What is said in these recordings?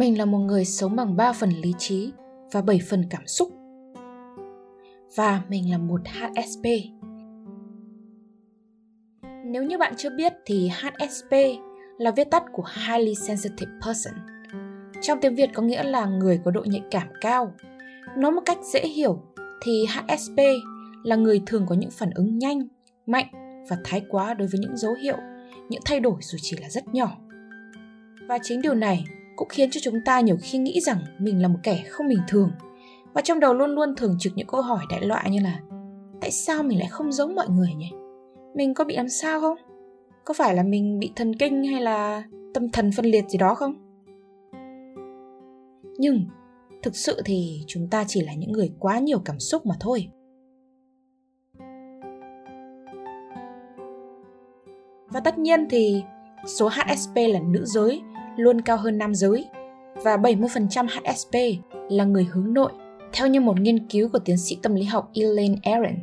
Mình là một người sống bằng 3 phần lý trí và 7 phần cảm xúc. Và mình là một HSP. Nếu như bạn chưa biết thì HSP là viết tắt của Highly Sensitive Person. Trong tiếng Việt có nghĩa là người có độ nhạy cảm cao. Nói một cách dễ hiểu thì HSP là người thường có những phản ứng nhanh, mạnh và thái quá đối với những dấu hiệu, những thay đổi dù chỉ là rất nhỏ. Và chính điều này cũng khiến cho chúng ta nhiều khi nghĩ rằng mình là một kẻ không bình thường. Và trong đầu luôn luôn thường trực những câu hỏi đại loại như là, tại sao mình lại không giống mọi người nhỉ? Mình có bị làm sao không? Có phải là mình bị thần kinh hay là tâm thần phân liệt gì đó không? Nhưng thực sự thì chúng ta chỉ là những người quá nhiều cảm xúc mà thôi. Và tất nhiên thì số HSP là nữ giới luôn cao hơn nam giới và 70% HSP là người hướng nội, theo như một nghiên cứu của tiến sĩ tâm lý học Elaine Aaron.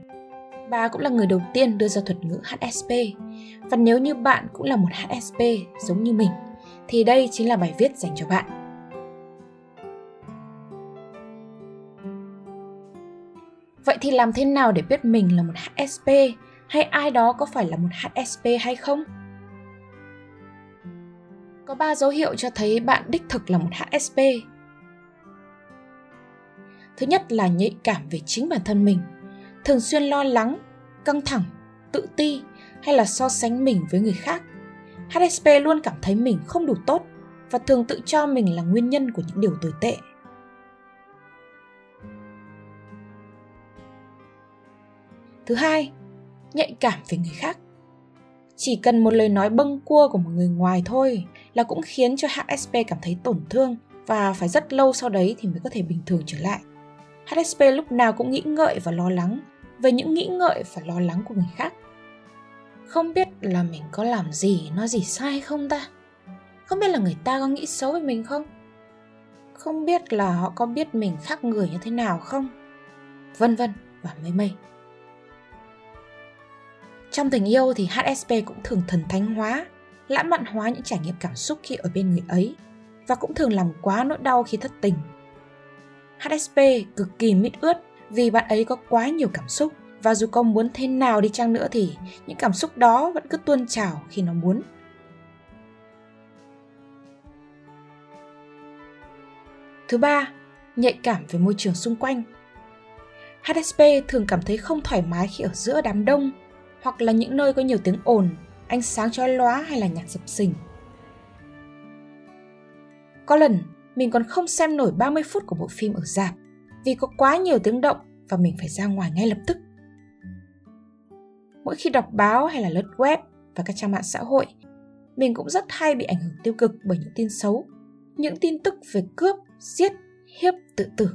Bà cũng là người đầu tiên đưa ra thuật ngữ HSP. Và nếu như bạn cũng là một HSP giống như mình, thì đây chính là bài viết dành cho bạn. Vậy thì làm thế nào để biết mình là một HSP hay ai đó có phải là một HSP hay không? Có 3 dấu hiệu cho thấy bạn đích thực là một HSP. Thứ nhất là nhạy cảm về chính bản thân mình, thường xuyên lo lắng, căng thẳng, tự ti hay là so sánh mình với người khác. HSP luôn cảm thấy mình không đủ tốt và thường tự cho mình là nguyên nhân của những điều tồi tệ. Thứ hai, nhạy cảm về người khác. Chỉ cần một lời nói bâng cua của một người ngoài thôi là cũng khiến cho HSP cảm thấy tổn thương và phải rất lâu sau đấy thì mới có thể bình thường trở lại. HSP lúc nào cũng nghĩ ngợi và lo lắng về những nghĩ ngợi và lo lắng của người khác. Không biết là mình có làm gì, nói gì sai không ta? Không biết là người ta có nghĩ xấu về mình không? Không biết là họ có biết mình khác người như thế nào không? Vân vân và mây mây. Trong tình yêu thì HSP cũng thường thần thánh hóa, lãng mạn hóa những trải nghiệm cảm xúc khi ở bên người ấy và cũng thường làm quá nỗi đau khi thất tình. HSP cực kỳ mít ướt vì bạn ấy có quá nhiều cảm xúc và dù có muốn thế nào đi chăng nữa thì những cảm xúc đó vẫn cứ tuôn trào khi nó muốn. Thứ ba, nhạy cảm về môi trường xung quanh. HSP thường cảm thấy không thoải mái khi ở giữa đám đông hoặc là những nơi có nhiều tiếng ồn, ánh sáng chói lóa hay là nhạc dập sình. Có lần, mình còn không xem nổi 30 phút của bộ phim ở dạp vì có quá nhiều tiếng động và mình phải ra ngoài ngay lập tức. Mỗi khi đọc báo hay là lướt web và các trang mạng xã hội, mình cũng rất hay bị ảnh hưởng tiêu cực bởi những tin xấu, những tin tức về cướp, giết, hiếp, tự tử,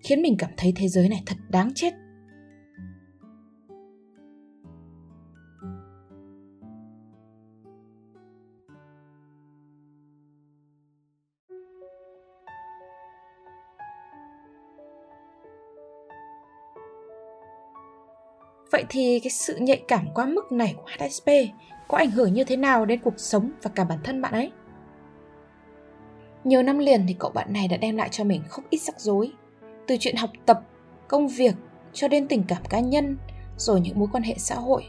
khiến mình cảm thấy thế giới này thật đáng chết Vậy thì cái sự nhạy cảm quá mức này của HSP có ảnh hưởng như thế nào đến cuộc sống và cả bản thân bạn ấy? Nhiều năm liền thì cậu bạn này đã đem lại cho mình không ít rắc rối. Từ chuyện học tập, công việc cho đến tình cảm cá nhân, rồi những mối quan hệ xã hội.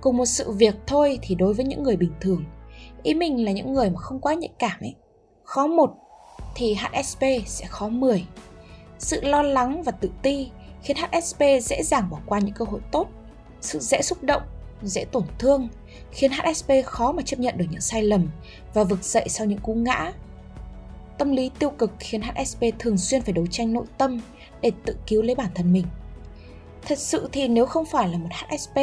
Cùng một sự việc thôi thì đối với những người bình thường, ý mình là những người mà không quá nhạy cảm ấy, khó một thì HSP sẽ khó 10. Sự lo lắng và tự ti khiến HSP dễ dàng bỏ qua những cơ hội tốt, sự dễ xúc động, dễ tổn thương, khiến HSP khó mà chấp nhận được những sai lầm và vực dậy sau những cú ngã. Tâm lý tiêu cực khiến HSP thường xuyên phải đấu tranh nội tâm để tự cứu lấy bản thân mình. Thật sự thì nếu không phải là một HSP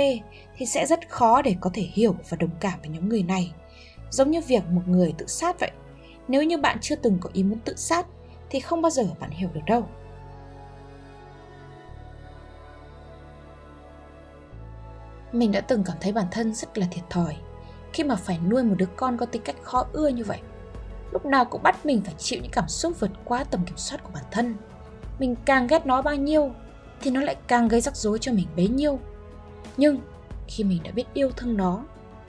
thì sẽ rất khó để có thể hiểu và đồng cảm với nhóm người này. Giống như việc một người tự sát vậy. Nếu như bạn chưa từng có ý muốn tự sát thì không bao giờ bạn hiểu được đâu. Mình đã từng cảm thấy bản thân rất là thiệt thòi khi mà phải nuôi một đứa con có tính cách khó ưa như vậy. Lúc nào cũng bắt mình phải chịu những cảm xúc vượt quá tầm kiểm soát của bản thân. Mình càng ghét nó bao nhiêu thì nó lại càng gây rắc rối cho mình bấy nhiêu. Nhưng khi mình đã biết yêu thương nó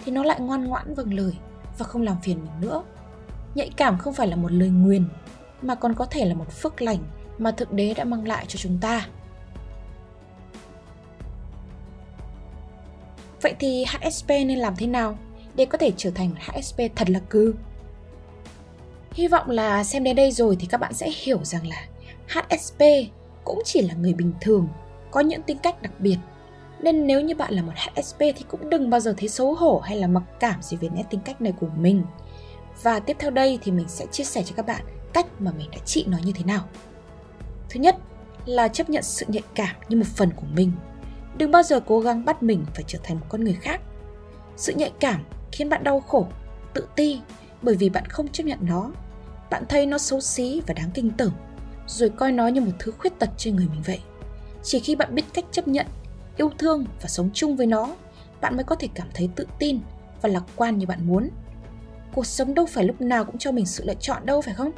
thì nó lại ngoan ngoãn vâng lời và không làm phiền mình nữa. nhạy cảm không phải là một lời nguyền mà còn có thể là một phước lành mà Thượng Đế đã mang lại cho chúng ta. Vậy thì HSP nên làm thế nào để có thể trở thành HSP thật là cư? Hy vọng là xem đến đây rồi thì các bạn sẽ hiểu rằng là HSP cũng chỉ là người bình thường, có những tính cách đặc biệt. Nên nếu như bạn là một HSP thì cũng đừng bao giờ thấy xấu hổ hay là mặc cảm gì về nét tính cách này của mình. Và tiếp theo đây thì mình sẽ chia sẻ cho các bạn cách mà mình đã trị nó như thế nào. Thứ nhất là chấp nhận sự nhạy cảm như một phần của mình. Đừng bao giờ cố gắng bắt mình phải trở thành một con người khác. Sự nhạy cảm khiến bạn đau khổ, tự ti bởi vì bạn không chấp nhận nó. Bạn thấy nó xấu xí và đáng kinh tởm, rồi coi nó như một thứ khuyết tật trên người mình vậy. Chỉ khi bạn biết cách chấp nhận, yêu thương và sống chung với nó, bạn mới có thể cảm thấy tự tin và lạc quan như bạn muốn. Cuộc sống đâu phải lúc nào cũng cho mình sự lựa chọn đâu phải không?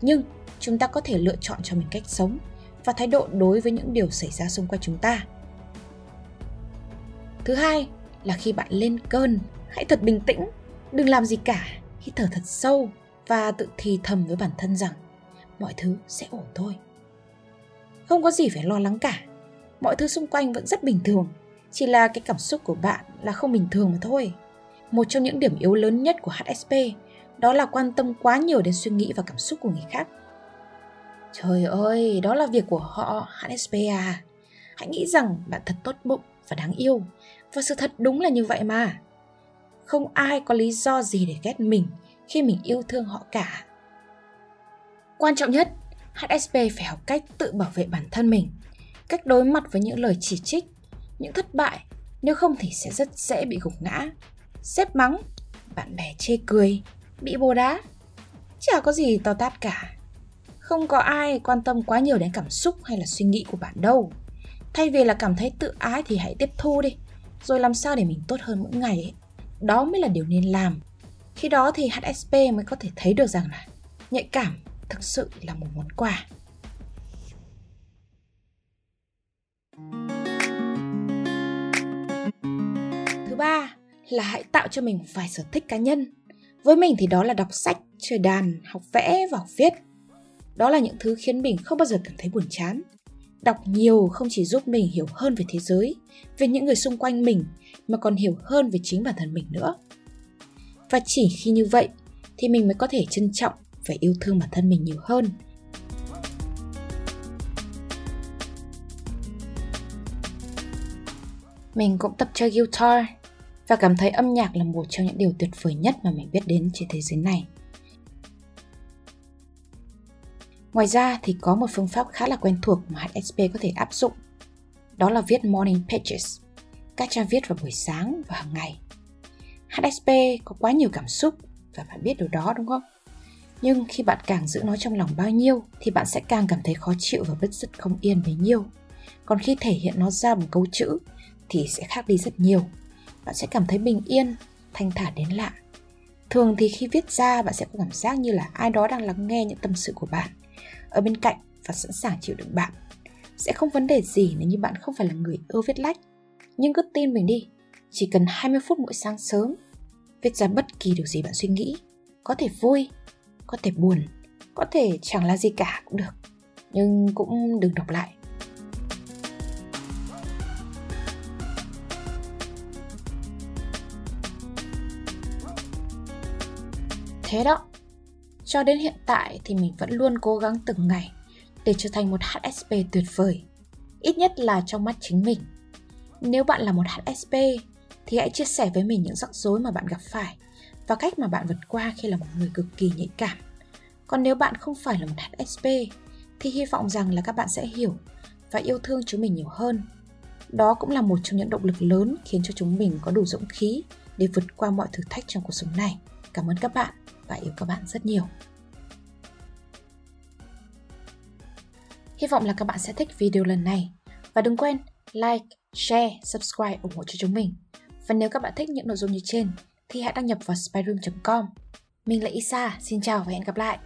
Nhưng chúng ta có thể lựa chọn cho mình cách sống và thái độ đối với những điều xảy ra xung quanh chúng ta. Thứ hai là khi bạn lên cơn, hãy thật bình tĩnh, đừng làm gì cả, hít thở thật sâu và tự thì thầm với bản thân rằng mọi thứ sẽ ổn thôi. Không có gì phải lo lắng cả, mọi thứ xung quanh vẫn rất bình thường, chỉ là cái cảm xúc của bạn là không bình thường mà thôi. Một trong những điểm yếu lớn nhất của HSP đó là quan tâm quá nhiều đến suy nghĩ và cảm xúc của người khác. Trời ơi, đó là việc của họ, HSP à. Hãy nghĩ rằng bạn thật tốt bụng và đáng yêu. Và sự thật đúng là như vậy mà. Không ai có lý do gì để ghét mình khi mình yêu thương họ cả. Quan trọng nhất, HSP phải học cách tự bảo vệ bản thân mình, cách đối mặt với những lời chỉ trích, những thất bại, nếu không thì sẽ rất dễ bị gục ngã. Xếp mắng, bạn bè chê cười, bị bồ đá. Chả có gì to tát cả. Không có ai quan tâm quá nhiều đến cảm xúc hay là suy nghĩ của bạn đâu. Thay vì là cảm thấy tự ái thì hãy tiếp thu đi, rồi làm sao để mình tốt hơn mỗi ngày ấy. Đó mới là điều nên làm. Khi đó thì HSP mới có thể thấy được rằng là nhạy cảm thực sự là một món quà. Thứ ba là hãy tạo cho mình vài sở thích cá nhân với mình thì đó là đọc sách, chơi đàn, học vẽ và học viết. Đó là những thứ khiến mình không bao giờ cảm thấy buồn chán. Đọc nhiều không chỉ giúp mình hiểu hơn về thế giới, về những người xung quanh mình, mà còn hiểu hơn về chính bản thân mình nữa. Và chỉ khi như vậy thì mình mới có thể trân trọng và yêu thương bản thân mình nhiều hơn. Mình cũng tập chơi guitar và cảm thấy âm nhạc là một trong những điều tuyệt vời nhất mà mình biết đến trên thế giới này. Ngoài ra thì có một phương pháp khá là quen thuộc mà HSP có thể áp dụng. Đó là viết morning pages, các trang viết vào buổi sáng và hàng ngày. HSP có quá nhiều cảm xúc và bạn biết điều đó đúng không? Nhưng khi bạn càng giữ nó trong lòng bao nhiêu thì bạn sẽ càng cảm thấy khó chịu và bứt rứt không yên bấy nhiêu. Còn khi thể hiện nó ra bằng câu chữ thì sẽ khác đi rất nhiều bạn sẽ cảm thấy bình yên, thanh thản đến lạ. Thường thì khi viết ra bạn sẽ có cảm giác như là ai đó đang lắng nghe những tâm sự của bạn, ở bên cạnh và sẵn sàng chịu đựng bạn. Sẽ không vấn đề gì nếu như bạn không phải là người ưa viết lách. Nhưng cứ tin mình đi, chỉ cần 20 phút mỗi sáng sớm, viết ra bất kỳ điều gì bạn suy nghĩ. Có thể vui, có thể buồn, có thể chẳng là gì cả cũng được. Nhưng cũng đừng đọc lại Thế đó, cho đến hiện tại thì mình vẫn luôn cố gắng từng ngày để trở thành một HSP tuyệt vời, ít nhất là trong mắt chính mình. Nếu bạn là một HSP thì hãy chia sẻ với mình những rắc rối mà bạn gặp phải và cách mà bạn vượt qua khi là một người cực kỳ nhạy cảm. Còn nếu bạn không phải là một HSP thì hy vọng rằng là các bạn sẽ hiểu và yêu thương chúng mình nhiều hơn. Đó cũng là một trong những động lực lớn khiến cho chúng mình có đủ dũng khí để vượt qua mọi thử thách trong cuộc sống này. Cảm ơn các bạn và yêu các bạn rất nhiều. Hy vọng là các bạn sẽ thích video lần này và đừng quên like, share, subscribe ủng hộ cho chúng mình. Và nếu các bạn thích những nội dung như trên thì hãy đăng nhập vào spyroom.com. Mình là Isa, xin chào và hẹn gặp lại.